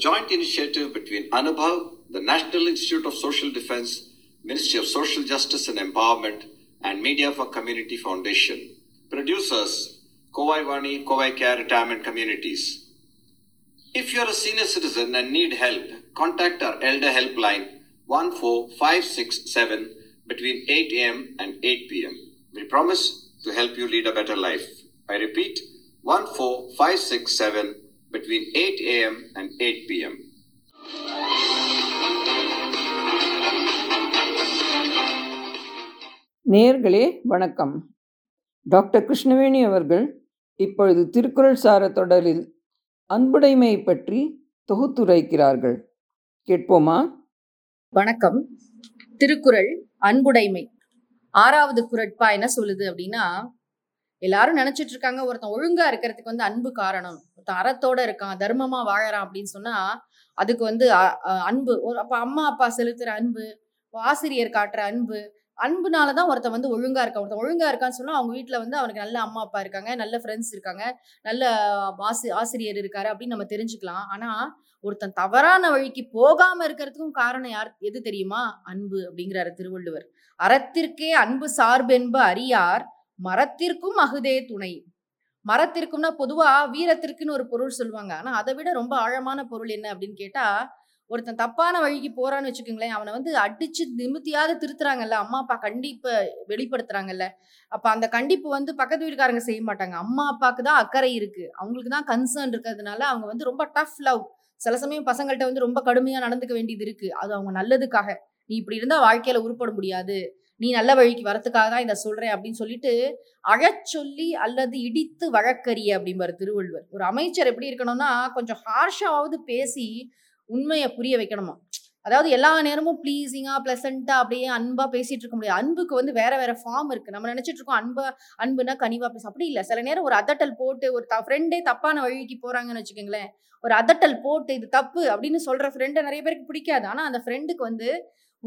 joint initiative between Anubhav, the National Institute of Social Defense, Ministry of Social Justice and Empowerment, and Media for Community Foundation. Producers, Kovai Vani, Kovai Care Retirement Communities. If you are a senior citizen and need help, contact our Elder Helpline 14567 between 8 a.m. and 8 p.m. We promise to help you lead a better life. I repeat 14567 between 8 a.m. and 8 p.m. நேயர்களே வணக்கம். Doctor Krishnaveni அவர்கள் இப்பொழுது திருக்குறள் சார தொடரில் அன்புடைமை பற்றி தொகுத்துரைக்கிறார்கள் கேட்போமா? வணக்கம். திருக்குறள் அன்புடைமை. ஆறாவது குரட்பா என்ன சொல்லுது அப்படின்னா எல்லாரும் நினைச்சிட்டு இருக்காங்க ஒருத்தன் ஒழுங்கா இருக்கிறதுக்கு வந்து அன்பு காரணம். அறத்தோட இருக்கான் தர்மமா வாழறான் அப்படின்னு சொன்னா அதுக்கு வந்து அன்பு. ஒரு அப்ப அம்மா அப்பா செலுத்துற அன்பு ஆசிரியர் காட்டுற அன்பு அன்புனாலதான் ஒருத்தன் வந்து ஒழுங்கா இருக்கான். ஒருத்தன் ஒழுங்கா இருக்கான்னு சொன்னா அவங்க வீட்டுல வந்து அவனுக்கு நல்ல அம்மா அப்பா இருக்காங்க நல்ல ஃப்ரெண்ட்ஸ் இருக்காங்க நல்ல ஆசி ஆசிரியர் இருக்காரு அப்படின்னு நம்ம தெரிஞ்சுக்கலாம். ஆனா ஒருத்தன் தவறான வழிக்கு போகாம இருக்கிறதுக்கும் காரணம் யார் எது தெரியுமா? அன்பு அப்படிங்கிறாரு திருவள்ளுவர். அறத்திற்கே அன்பு சார்பென்பு அறியார் மரத்திற்கும் அகுதே துணை. மரத்திற்கும்னா பொதுவா வீரத்திற்குன்னு ஒரு பொருள் சொல்லுவாங்க. ஆனா அதை விட ரொம்ப ஆழமான பொருள் என்ன அப்படின்னு கேட்டா ஒருத்தன் தப்பான வழிக்கு போறான்னு வச்சுக்கோங்களேன் அவனை வந்து அடிச்சு நிமித்தியாவது திருத்துறாங்கல்ல அம்மா அப்பா கண்டிப்பை வெளிப்படுத்துறாங்கல்ல. அப்ப அந்த கண்டிப்பு வந்து பக்கத்து வீட்டுக்காரங்க செய்ய மாட்டாங்க. அம்மா அப்பாவுக்கு தான் அக்கறை இருக்கு. அவங்களுக்கு தான் கன்சர்ன் இருக்கிறதுனால அவங்க வந்து ரொம்ப டஃப் லவ் சில சமயம் பசங்கள்ட்ட வந்து ரொம்ப கடுமையா நடந்துக்க வேண்டியது இருக்கு. அது அவங்க நல்லதுக்காக. நீ இப்படி இருந்தா வாழ்க்கையில உருப்பட முடியாது. நீ நல்ல வழிக்கு வரத்துக்காக தான் இதை சொல்றேன் அப்படின்னு சொல்லிட்டு அழச்சொல்லி அல்லது இடித்து வழக்கறிய அப்படிம்பாரு திருவள்ளுவர். ஒரு அமைச்சர் எப்படி இருக்கணும்னா கொஞ்சம் ஹார்ஷாவது பேசி உண்மையை புரிய வைக்கணுமா? அதாவது எல்லா நேரமும் ப்ளீஸிங்கா பிளசண்டா அப்படியே அன்பா பேசிட்டு இருக்க முடியாது. அன்புக்கு வந்து வேற வேற ஃபார்ம் இருக்கு. நம்ம நினைச்சிட்டு இருக்கோம் அன்பா அன்புனா கனிவா பேச. அப்படி இல்லை. சில நேரம் ஒரு அதட்டல் போட்டு ஒரு ஃப்ரெண்டே தப்பான வழிக்கு போறாங்கன்னு வச்சுக்கோங்களேன். ஒரு அதட்டல் போட்டு இது தப்பு அப்படின்னு சொல்ற ஃப்ரெண்டை நிறைய பேருக்கு பிடிக்காது. ஆனா அந்த ஃப்ரெண்டுக்கு வந்து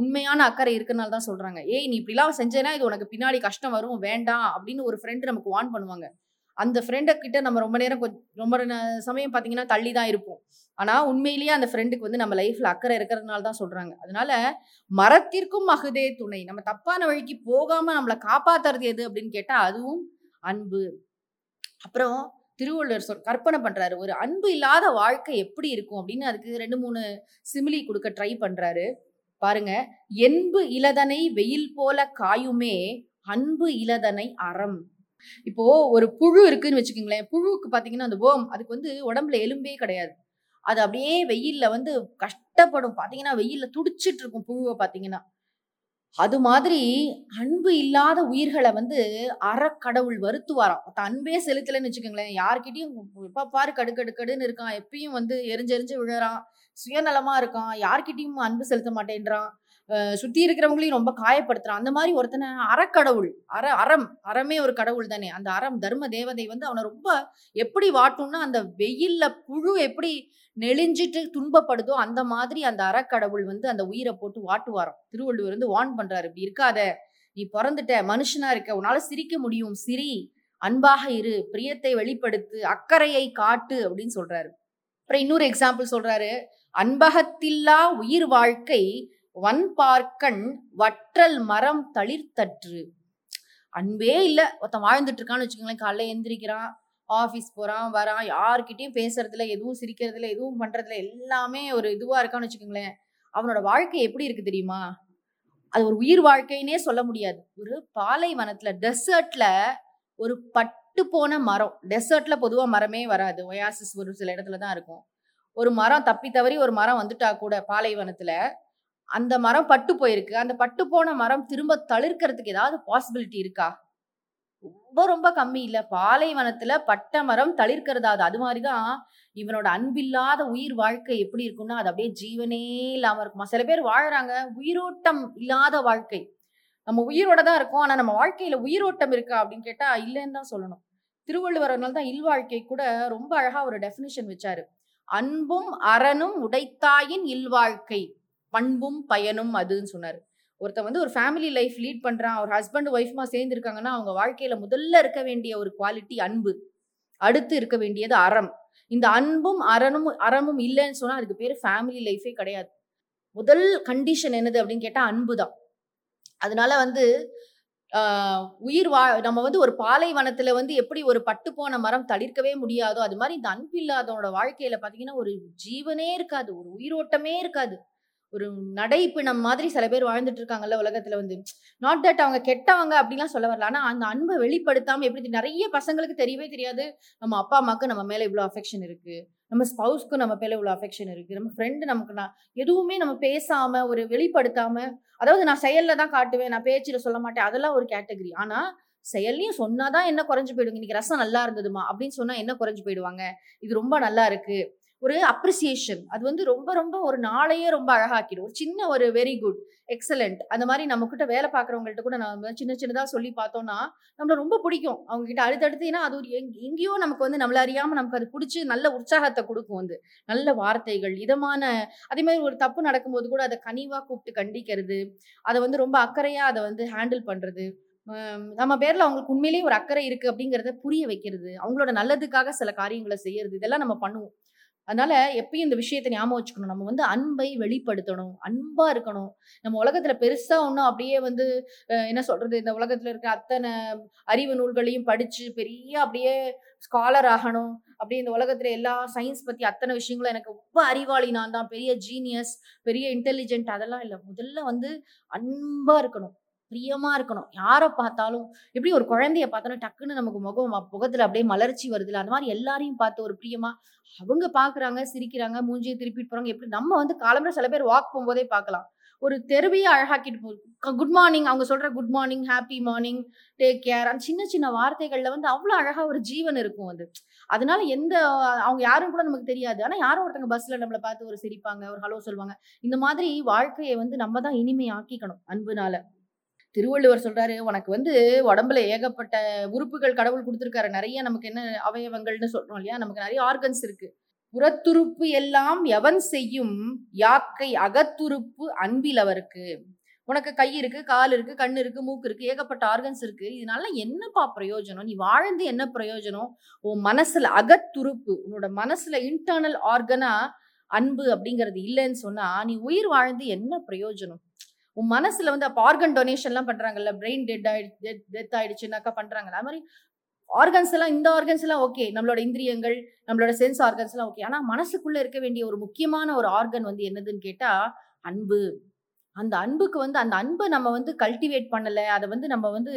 உண்மையான அக்கறை இருக்கனால தான் சொல்றாங்க. ஏய் நீ இப்படிலாம் செஞ்சேன்னா இது உனக்கு பின்னாடி கஷ்டம் வரும் வேண்டாம் அப்படின்னு ஒரு ஃப்ரெண்டு நமக்கு வார்ன் பண்ணுவாங்க. அந்த ஃப்ரெண்டை கிட்ட நம்ம ரொம்ப நேரம் கொஞ்சம் ரொம்ப சமயம் பார்த்தீங்கன்னா தள்ளி தான் இருப்போம். ஆனால் உண்மையிலேயே அந்த ஃப்ரெண்டுக்கு வந்து நம்ம லைஃப்பில் அக்கறை இருக்கிறதுனால தான் சொல்கிறாங்க அதனால மரத்திற்கும் மகுதே துணை. நம்ம தப்பான வழிக்கு போகாமல் நம்மளை காப்பாற்றுறது எது? அப்படின்னு கேட்டால் அதுவும் அன்பு. அப்புறம் திருவள்ளுவர் சொல் கற்பனை பண்ணுறாரு ஒரு அன்பு இல்லாத வாழ்க்கை எப்படி இருக்கும்? அப்படின்னு அதுக்கு ரெண்டு மூணு சிமிலி கொடுக்க ட்ரை பண்ணுறாரு பாருங்க என்பு இலதனை வெயில் போல காயுமே அன்பு இலதனை அறம். இப்போ ஒரு புழு இருக்குன்னு வச்சுக்கோங்களேன் புழுவுக்கு பாத்தீங்கன்னா அந்த ஓம் அதுக்கு வந்து உடம்புல எலும்பே கிடையாது. அது அப்படியே வெயில்ல வந்து கஷ்டப்படும். பாத்தீங்கன்னா வெயில்ல துடிச்சிட்டு இருக்கும் புழுவை பாத்தீங்கன்னா. அது மாதிரி அன்பு இல்லாத உயிர்களை வந்து அறக்கடவுள் வருத்துவாராம். அன்பே செலுத்தலைன்னு வச்சுக்கோங்களேன். யார்கிட்டயும் எப்ப பாரு கடுக்கடுக்கடுன்னு இருக்கான். எப்பயும் வந்து எரிஞ்செரிஞ்சு விழுறான். சுயநலமா இருக்கான். யார்கிட்டயும் அன்பு செலுத்த மாட்டேன்றான். சுற்றி சுத்தி இருக்கிறவங்களையும் ரொம்ப காயப்படுத்துறான். அந்த மாதிரி ஒருத்தனை அறக்கடவுள் அற அறம் அறமே ஒரு கடவுள் தானே. அந்த அறம் தர்ம தேவதை வந்து அவனை ரொம்ப எப்படி வாட்டும்னா அந்த வெயில்ல புழு எப்படி நெளிஞ்சிட்டு துன்பப்படுதோ அந்த மாதிரி அந்த அறக்கடவுள் வந்து அந்த உயிரை போட்டு வாட்டுவாராம். திருவள்ளுவர் வந்து வார்ன் பண்றாரு இப்படி இருக்காத. நீ பிறந்துட்ட மனுஷனா இருக்க. உன்னால சிரிக்க முடியும். சிரி. அன்பாக இரு. பிரியத்தை வெளிப்படுத்து. அக்கறையை காட்டு. அப்படின்னு சொல்றாரு. அப்புறம் இன்னொரு எக்ஸாம்பிள் சொல்றாரு. அன்பகத்தில்லா உயிர் வாழ்க்கை வன்பார்க்கண் வற்றல் மரம் தளிர்த்தற்று. அன்பே இல்லை. ஒருத்தன் வாழ்ந்துட்டு இருக்கான்னு வச்சுக்கோங்களேன். காலைல எந்திரிக்கிறான் ஆஃபீஸ் போகிறான் வரான். யார்கிட்டையும் பேசுறதுல எதுவும் சிரிக்கிறதுல எதுவும் பண்ணுறதுல எல்லாமே ஒரு இதுவாக இருக்கான்னு வச்சுக்கோங்களேன். அவனோட வாழ்க்கை எப்படி இருக்கு தெரியுமா? அது ஒரு உயிர் வாழ்க்கைன்னே சொல்ல முடியாது. ஒரு பாலைவனத்துல டெசர்ட்ல ஒரு பட்டு போன மரம். டெசர்ட்ல பொதுவாக மரமே வராது. ஒயாசிஸ் ஒரு சில இடத்துல தான் இருக்கும். ஒரு மரம் தப்பி தவறி ஒரு மரம் வந்துட்டா கூட பாலைவனத்துல அந்த மரம் பட்டு போயிருக்கு. அந்த பட்டு போன மரம் திரும்ப தளிர்க்கிறதுக்கு ஏதாவது பாசிபிலிட்டி இருக்கா? ரொம்ப ரொம்ப கம்மி இல்லை. பாலைவனத்துல பட்ட மரம் தளிர்க்கிறதாவது அது மாதிரிதான் இவனோட அன்பில்லாத உயிர் வாழ்க்கை எப்படி இருக்கும்னா அது அப்படியே ஜீவனே இல்லாம இருக்குமா? சில பேர் வாழறாங்க. உயிரோட்டம் இல்லாத வாழ்க்கை. நம்ம உயிரோட தான் இருக்கோம். ஆனா நம்ம வாழ்க்கையில உயிரோட்டம் இருக்கா அப்படின்னு கேட்டா இல்லைன்னு தான் சொல்லணும். திருவள்ளுவர் தான் இல்வாழ்க்கை கூட ரொம்ப அழகா ஒரு டெஃபினிஷன் வச்சாரு. அன்பும் அறனும் உடைத்தாயின் இல்வாழ்க்கை. பண்பும் பயனும் அதுன்னு சொன்னார். ஒருத்தன் வந்து ஒரு ஃபேமிலி லைஃப் லீட் பண்ணுறான் ஒரு ஹஸ்பண்ட் ஒய்ஃப்மா சேர்ந்து இருக்காங்கன்னா அவங்க வாழ்க்கையில் முதல்ல இருக்க வேண்டிய ஒரு குவாலிட்டி அன்பு. அடுத்து இருக்க வேண்டியது அறம். இந்த அன்பும் அறனும் அறமும் இல்லைன்னு சொன்னால் அதுக்கு பேர் ஃபேமிலி லைஃபே கிடையாது. முதல் கண்டிஷன் என்னது அப்படின்னு கேட்டால் அன்பு தான் அதனால வந்து உயிர் வா நம்ம வந்து ஒரு பாலைவனத்தில் வந்து எப்படி ஒரு பட்டு போன மரம் தளிர்க்கவே முடியாதோ அது மாதிரி இந்த அன்பு இல்லாதவனோட வாழ்க்கையில் பார்த்தீங்கன்னா ஒரு ஜீவனே இருக்காது ஒரு உயிரோட்டமே இருக்காது. ஒரு நடைப்பிணம் மாதிரி சில பேர் வாழ்ந்துட்டு இருக்காங்கல்ல உலகத்துல வந்து. நாட் தட் அவங்க கெட்டவங்க அப்படிலாம் சொல்ல வரல. ஆனா அந்த அன்பை வெளிப்படுத்தாம எப்படி நிறைய பசங்களுக்கு தெரியவே தெரியாது. நம்ம அப்பா அம்மாவுக்கு நம்ம மேல இவ்வளவு அஃபெக்ஷன் இருக்கு. நம்ம ஸ்பவுஸ்க்கும் நம்ம மேல இவ்வளவு அஃபெக்ஷன் இருக்கு. நம்ம ஃப்ரெண்டு நமக்கு நான் எதுவுமே நம்ம பேசாம ஒரு வெளிப்படுத்தாம அதாவது நான் செயல்ல தான் காட்டுவேன் நான் பேச்சுல சொல்ல மாட்டேன் அதெல்லாம் ஒரு கேட்டகரி ஆனா செயல்லையும் சொன்னாதான் என்ன குறைஞ்சு போயிடுங்க. இன்னைக்கு ரசம் நல்லா இருந்ததுமா? அப்படின்னு சொன்னா என்ன குறைஞ்சு போயிடுவாங்க? இது ரொம்ப நல்லா இருக்கு. ஒரு அப்ரிசியேஷன் அது வந்து ரொம்ப ரொம்ப ஒரு நாளையே ரொம்ப அழகாக்கிடும். ஒரு சின்ன ஒரு வெரி குட் எக்ஸலண்ட் அந்த மாதிரி நம்ம கிட்ட வேலை பார்க்குறவங்கள்ட்ட கூட நம்ம சின்ன சின்னதாக சொல்லி பார்த்தோம்னா நம்மள ரொம்ப பிடிக்கும். அவங்க கிட்ட அடுத்தடுத்து ஏன்னா அது ஒரு எங்- எங்கேயோ நமக்கு வந்து நம்மள அறியாமல் நமக்கு அது பிடிச்சி நல்ல உற்சாகத்தை கொடுக்கும் வந்து. நல்ல வார்த்தைகள் இதமான அதே மாதிரி ஒரு தப்பு நடக்கும்போது கூட அதை கனிவாக கூப்பிட்டு கண்டிக்கிறது. அதை வந்து ரொம்ப அக்கறையாக அதை வந்து ஹேண்டில் பண்ணுறது நம்ம பேரில் அவங்களுக்கு உண்மையிலேயே ஒரு அக்கறை இருக்குது அப்படிங்கிறத புரிய வைக்கிறது. அவங்களோட நல்லதுக்காக சில காரியங்களை செய்யறது. இதெல்லாம் நம்ம பண்ணுவோம். அதனால எப்பயும் இந்த விஷயத்தை ஞாபகம் வச்சுக்கணும். நம்ம வந்து அன்பை வெளிப்படுத்தணும். அன்பா இருக்கணும். நம்ம உலகத்துல பெருசா ஒன்றும் அப்படியே வந்து என்ன சொல்றது? இந்த உலகத்துல இருக்க அத்தனை அறிவு நூல்களையும் படிச்சு பெரிய அப்படியே ஸ்காலர் ஆகணும். அப்படியே இந்த உலகத்துல எல்லா சயின்ஸ் பத்தி அத்தனை விஷயங்களும் எனக்கு ரொம்ப அறிவாளி நான் தான் பெரிய ஜீனியஸ் பெரிய இன்டெலிஜென்ட் அதெல்லாம் இல்லை. முதல்ல வந்து அன்பா இருக்கணும். பிரியமா இருக்கணும். யாரை பார்த்தாலும் எப்படி ஒரு குழந்தைய பார்த்தாலும் டக்குன்னு நமக்கு முகம் ம- முகத்துல அப்படியே மலர்ச்சி வருதுல அந்த மாதிரி எல்லாரையும் பார்த்து ஒரு பிரியமா அவங்க பாக்குறாங்க சிரிக்கிறாங்க மூஞ்சியை திருப்பிட்டு போறாங்க. எப்படி நம்ம வந்து காலம்பர சில பேர் வாக் போகும்போதே பார்க்கலாம். ஒரு தெருவையே அழகாக்கிட்டு போகும் குட் மார்னிங் அவங்க சொல்ற good morning happy morning take care அந்த சின்ன சின்ன வார்த்தைகள்ல வந்து அவ்வளோ அழகா ஒரு ஜீவன் இருக்கும் அது. அதனால எந்த அவங்க யாரும் கூட நமக்கு தெரியாது. ஆனால் யாரோ ஒருத்தங்க பஸ்ல நம்மளை பார்த்து ஒரு சிரிப்பாங்க ஒரு ஹலோ சொல்லுவாங்க. இந்த மாதிரி வாழ்க்கையை வந்து நம்ம தான் இனிமை ஆக்கிக்கணும் அன்புனால. திருவள்ளுவர் சொல்றாரு உனக்கு வந்து உடம்புல ஏகப்பட்ட உறுப்புகள் கடவுள் கொடுத்துருக்காரு. நிறைய நமக்கு என்ன அவயவங்கள்னு சொல்றோம் இல்லையா? நமக்கு நிறைய ஆர்கன்ஸ் இருக்கு. புறத்துறுப்பு எல்லாம் எவன் செய்யும்? யாக்கை அகத்துறுப்பு அன்பிலவருக்கு உனக்கு கை இருக்கு கால் இருக்கு கண் இருக்கு மூக்கு இருக்கு ஏகப்பட்ட ஆர்கன்ஸ் இருக்கு. இதனால என்னப்பா பிரயோஜனம்? நீ வாழ்ந்து என்ன பிரயோஜனம்? உன் மனசுல அகத்துறுப்பு உன்னோட மனசுல இன்டர்னல் ஆர்கனா அன்பு அப்படிங்கிறது இல்லைன்னு சொன்னா நீ உயிர் வாழ்ந்து என்ன பிரயோஜனம்? உன் மனசுல வந்து அப்போ ஆர்கன் டொனேஷன்லாம் பண்றாங்கல்ல பிரெயின் டெட் ஆயிடுச்சு டெத் ஆயிடுச்சுனாக்கா பண்றாங்கல்ல அது மாதிரி ஆர்கன்ஸ் எல்லாம் இந்த ஆர்கன்ஸ் எல்லாம் ஓகே நம்மளோட இந்திரியங்கள் நம்மளோட சென்ஸ் ஆர்கன்ஸ் எல்லாம் ஓகே ஆனா மனசுக்குள்ள இருக்க வேண்டிய ஒரு முக்கியமான ஒரு ஆர்கன் வந்து என்னதுன்னு கேட்டா அன்பு. அந்த அன்புக்கு வந்து அந்த அன்பை நம்ம வந்து கல்டிவேட் பண்ணலை அதை வந்து நம்ம வந்து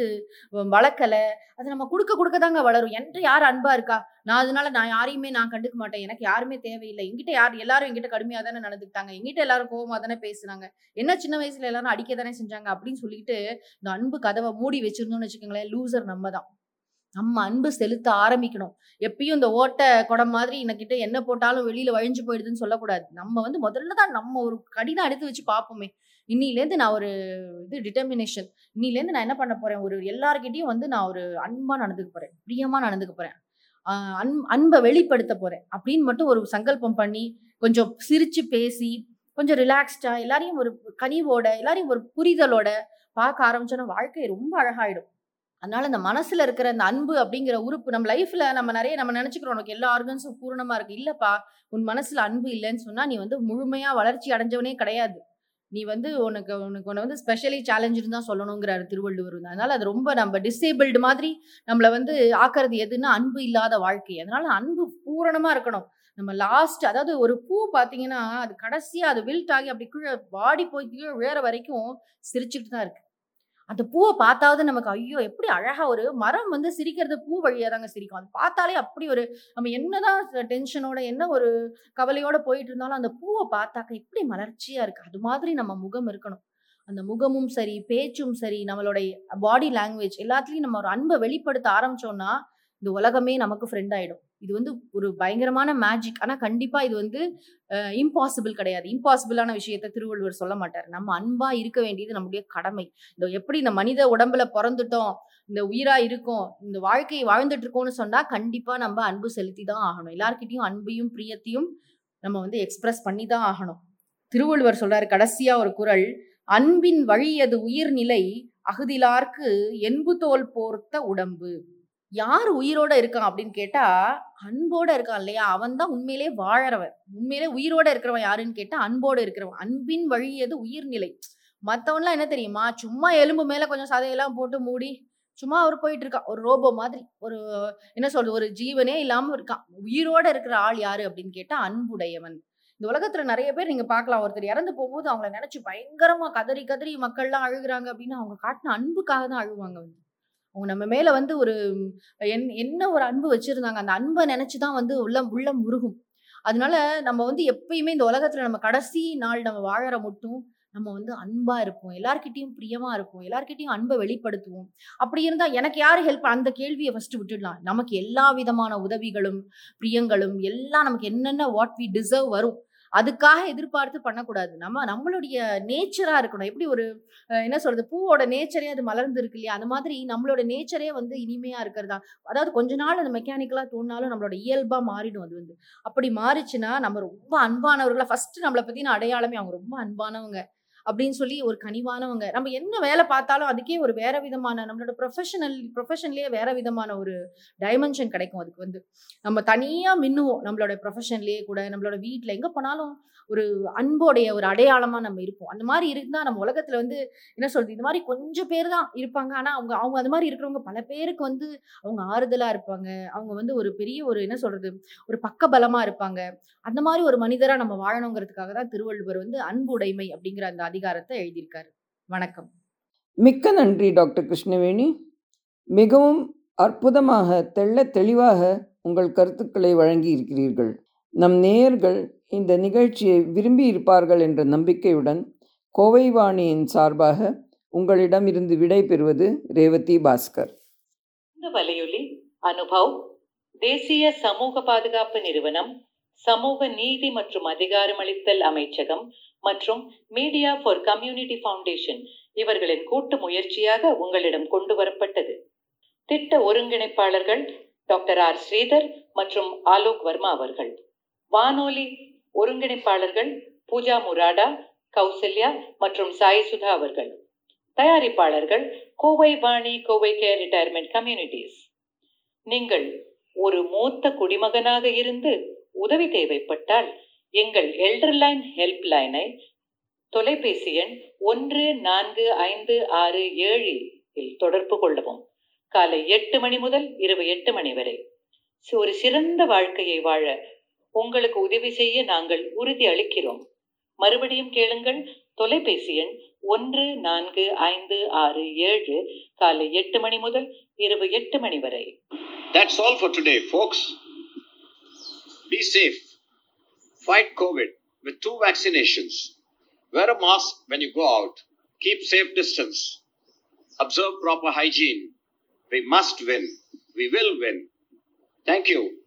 வளர்க்கல அதை நம்ம கொடுக்க கொடுக்க தாங்க வளரும். என்கிட்ட யார் அன்பாக இருக்கா? நான் அதனால நான் யாரையுமே நான் கண்டுக்க மாட்டேன். எனக்கு யாருமே தேவையில்லை. எங்கிட்ட யார் எல்லாரும் என்கிட்ட கடுமையாக தானே நடந்துக்கிட்டாங்க. எங்கிட்ட எல்லாரும் கோபமாக தானே பேசுனாங்க என்ன சின்ன வயசுல எல்லாரும் அடிக்க தானே செஞ்சாங்க அப்படின்னு சொல்லிட்டு இந்த அன்பு கதவை மூடி வச்சிருந்தோம்னு வச்சுக்கோங்களேன் லூசர் நம்ம தான். நம்ம அன்பு செலுத்த ஆரம்பிக்கணும். எப்பயும் இந்த ஓட்டை குடம் மாதிரி இன்னக்கிட்ட என்ன போட்டாலும் வெளியில வழிஞ்சு போயிடுதுன்னு சொல்லக்கூடாது. நம்ம வந்து முதல்ல தான் நம்ம ஒரு கடினம் எடுத்து வச்சு பார்ப்போமே. இன்னிலேருந்து நான் ஒரு இது டிட்டர்மினேஷன் இன்னிலேருந்து நான் என்ன பண்ண போறேன்? ஒரு எல்லார்கிட்டயும் வந்து நான் ஒரு அன்பா நடந்துக்க போறேன். பிரியமா நடந்துக்க போறேன். அன் அன்பை வெளிப்படுத்த போறேன். அப்படின்னு மட்டும் ஒரு சங்கல்பம் பண்ணி கொஞ்சம் சிரிச்சு பேசி கொஞ்சம் ரிலாக்ஸ்டா எல்லாரையும் ஒரு கனிவோட எல்லாரையும் ஒரு புரிதலோட பார்க்க ஆரம்பிச்சோன்னா வாழ்க்கை ரொம்ப அழகாயிடும். அதனால இந்த மனசுல இருக்கிற அந்த அன்பு அப்படிங்கிற உறுப்பு நம்ம லைஃப்ல நம்ம நிறைய நம்ம நினைச்சுக்கிறோம் உனக்கு எல்லா ஆர்கன்ஸும் பூரணமா இருக்கு. இல்லப்பா உன் மனசுல அன்பு இல்லைன்னு சொன்னா நீ வந்து முழுமையா வளர்ச்சி அடைஞ்சவனே கிடையாது. நீ வந்து உனக்கு உனக்கு உன்னை வந்து ஸ்பெஷலி சேலஞ்சுன்னு தான் சொல்லணுங்கிறாரு திருவள்ளுவர் வந்து. அதனால அது ரொம்ப நம்ம டிசேபிள்டு மாதிரி நம்மளை வந்து ஆக்குறது எதுன்னா அன்பு இல்லாத வாழ்க்கை. அதனால அன்பு பூரணமா இருக்கணும். நம்ம லாஸ்ட் அதாவது ஒரு பூ பார்த்தீங்கன்னா அது கடைசியாக அது வில்ட் ஆகி அப்படி கீழே வாடி போய் கீழே வேற வரைக்கும் சிரிச்சுட்டு தான் இருக்கு. அந்த பூவை பார்த்தாவது நமக்கு ஐயோ எப்படி அழகா ஒரு மரம் வந்து சிரிக்கிறது பூ வழியா தாங்க சிரிக்கும். அது பார்த்தாலே அப்படி ஒரு நம்ம என்னதான் டென்ஷனோட என்ன ஒரு கவலையோட போயிட்டு இருந்தாலும் அந்த பூவை பார்த்தாக்க எப்படி மலர்ச்சியா இருக்கு. அது மாதிரி நம்ம முகம் இருக்கணும். அந்த முகமும் சரி பேச்சும் சரி நம்மளுடைய பாடி லாங்குவேஜ் எல்லாத்துலயும் நம்ம ஒரு அன்பை வெளிப்படுத்த ஆரம்பிச்சோம்னா இந்த உலகமே நமக்கு ஃப்ரெண்ட் ஆகிடும் இது வந்து ஒரு பயங்கரமான மேஜிக் ஆனால் கண்டிப்பாக இது வந்து இம்பாசிபிள் கிடையாது. இம்பாசிபிளான விஷயத்த திருவள்ளுவர் சொல்ல மாட்டார். நம்ம அன்பாக இருக்க வேண்டியது நம்முடைய கடமை. இந்த எப்படி இந்த மனித உடம்புல பிறந்துட்டோம் இந்த உயிராக இருக்கோம் இந்த வாழ்க்கையை வாழ்ந்துட்டு இருக்கோம்னு சொன்னால் கண்டிப்பாக நம்ம அன்பு செலுத்தி தான் ஆகணும். எல்லாருக்கிட்டையும் அன்பையும் பிரியத்தையும் நம்ம வந்து எக்ஸ்பிரஸ் பண்ணி தான் ஆகணும். திருவள்ளுவர் சொல்றார் கடைசியா ஒரு குரல் அன்பின் வழியது உயிர்நிலை அகுதிலார்க்கு என்பு தோல் போர்த்த உடம்பு. யார் உயிரோட இருக்கான் அப்படின்னு கேட்டா அன்போட இருக்கான் இல்லையா? அவன் தான் உண்மையிலே வாழறவன். உண்மையிலே உயிரோட இருக்கிறவன் யாருன்னு கேட்டா அன்போட இருக்கிறவன். அன்பின் வழியது உயிர்நிலை. மற்றவன்லாம் என்ன தெரியுமா? சும்மா எலும்பு மேல கொஞ்சம் சதையெல்லாம் போட்டு மூடி சும்மா அவர் போயிட்டு இருக்கான் ஒரு ரோபோ மாதிரி. ஒரு என்ன சொல்றது? ஒரு ஜீவனே இல்லாம இருக்கான். உயிரோட இருக்கிற ஆள் யாரு அப்படின்னு கேட்டா அன்புடையவன். இந்த உலகத்துல நிறைய பேர் நீங்க பார்க்கலாம். ஒருத்தர் இறந்து போகும்போது அவங்கள நினைச்சு பயங்கரமா கதறி கதறி மக்கள்லாம் அழுகுறாங்க அப்படின்னு அவங்க காட்டின அன்புக்காக தான் அழுவாங்க வந்து. அவங்க நம்ம மேலே வந்து ஒரு என் என்ன ஒரு அன்பு வச்சுருந்தாங்க அந்த அன்பை நினச்சி தான் வந்து உள்ளம் உள்ளம் முருகும். அதனால நம்ம வந்து எப்பயுமே இந்த உலகத்தில் நம்ம கடைசி நாள் நம்ம வாழற மட்டும் நம்ம வந்து அன்பா இருப்போம். எல்லார்கிட்டையும் பிரியமா இருப்போம். எல்லார்கிட்டையும் அன்பை வெளிப்படுத்துவோம். அப்படி இருந்தால் எனக்கு யார் ஹெல்ப் அந்த கேள்வியை ஃபர்ஸ்ட் விட்டுடலாம். நமக்கு எல்லா விதமான உதவிகளும் பிரியங்களும் எல்லாம் நமக்கு என்னென்ன வாட் வி டிசர்வ் வரும். அதுக்காக எதிர்பார்த்து பண்ணக்கூடாது. நம்ம நம்மளுடைய நேச்சராக இருக்கணும். எப்படி ஒரு என்ன சொல்றது? பூவோட நேச்சரே அது மலர்ந்து இருக்கு இல்லையா? அந்த மாதிரி நம்மளோட நேச்சரே வந்து இனிமையா இருக்கிறதா? அதாவது கொஞ்ச நாள் அது மெக்கானிக்கலாக தோணினாலும் நம்மளோட இயல்பா மாறிடும் அது வந்து. அப்படி மாறிச்சுன்னா நம்ம ரொம்ப அன்பானவர்களா ஃபர்ஸ்ட் நம்மளை பத்தின அடையாளமே அவங்க ரொம்ப அன்பானவங்க. அப்படின்னு சொல்லி ஒரு கனிவானவங்க. நம்ம என்ன வேலை பார்த்தாலும் அதுக்கே ஒரு வேற விதமான நம்மளோட ப்ரொஃபஷனல் ப்ரொஃபஷன்லேயே வேற விதமான ஒரு டைமென்ஷன் கிடைக்கும் அதுக்கு வந்து. நம்ம தனியா மின்னுவோம் நம்மளோட ப்ரொஃபஷன்லேயே கூட நம்மளோட வீட்டில் எங்க போனாலும் ஒரு அன்போடைய ஒரு அடையாளமா நம்ம இருப்போம். அந்த மாதிரி இருந்தா நம்ம உலகத்துல வந்து என்ன சொல்றது இந்த மாதிரி கொஞ்சம் பேர் தான் இருப்பாங்க. ஆனா அவங்க அவங்க அது மாதிரி இருக்கிறவங்க பல பேருக்கு வந்து அவங்க ஆறுதலா இருப்பாங்க. அவங்க வந்து ஒரு பெரிய ஒரு என்ன சொல்றது ஒரு பக்க பலமா இருப்பாங்க. அந்த மாதிரி ஒரு மனிதரா நம்ம வாழணுங்கிறதுக்காக தான் திருவள்ளுவர் வந்து அன்புடைமை அப்படிங்கிற அந்த அதிகாரத்தை எழுதியிருக்காரு. வணக்கம். மிக்க நன்றி டாக்டர் கிருஷ்ணவேணி. மிகவும் அற்புதமாக தெள்ள தெளிவாக உங்கள் கருத்துக்களை வழங்கி இருக்கிறீர்கள் நம் நேயர்கள் இந்த நிகழ்ச்சியை விரும்பி இருப்பார்கள் என்ற நம்பிக்கையுடன் கோவை வாணியின் சார்பாக உங்களிடமிருந்து விடை பெறுவது ரேவதி பாஸ்கர். இந்த வலையொலி அனுபவ் தேசிய சமூக பாதுகாப்பு நிறுவனம் சமூக நீதி மற்றும் அதிகாரமளித்தல் அமைச்சகம் மற்றும் மீடியா ஃபார் கம்யூனிட்டி ஃபவுண்டேஷன் இவர்களின் கூட்டு முயற்சியாக உங்களிடம் கொண்டு வரப்பட்டது. திட்ட ஒருங்கிணைப்பாளர்கள் டாக்டர் ஆர். ஸ்ரீதர் மற்றும் ஆலோக் வர்மா அவர்கள். வானொலி ஒருங்கிணைப்பாளர்கள் பூஜா முராடா கௌசல்யா மற்றும் சாய் சுதா அவர்கள். தயாரிப்பாளர்கள் Kovai Vani Covai care retirement communities. நீங்கள் ஒரு மூத்த குடிமகனாக இருந்து உதவி தேவைப்பட்டால் எங்கள் எல்டர்லைன் ஹெல்ப் லைனை தொலைபேசி எண் ஒன்று நான்கு ஐந்து ஆறு ஏழு இல் தொடர்பு கொள்ளவும். காலை எட்டு மணி முதல் இரவு எட்டு மணி வரை. ஒரு சிறந்த வாழ்க்கையை வாழ உங்களுக்கு உதவி செய்ய நாங்கள் உறுதி அளிக்கிறோம். மறுபடியும் கேளுங்கள். தொலைபேசி எண் ஒன்று நான்கு ஐந்து ஆறு ஏழு காலை எட்டு மணி முதல் இரவு எட்டு மணி வரை. That's all for today, folks. Be safe. Fight COVID with two vaccinations. Wear a mask when you go out. Keep safe distance. Observe proper hygiene. We must win. We will win. Thank you.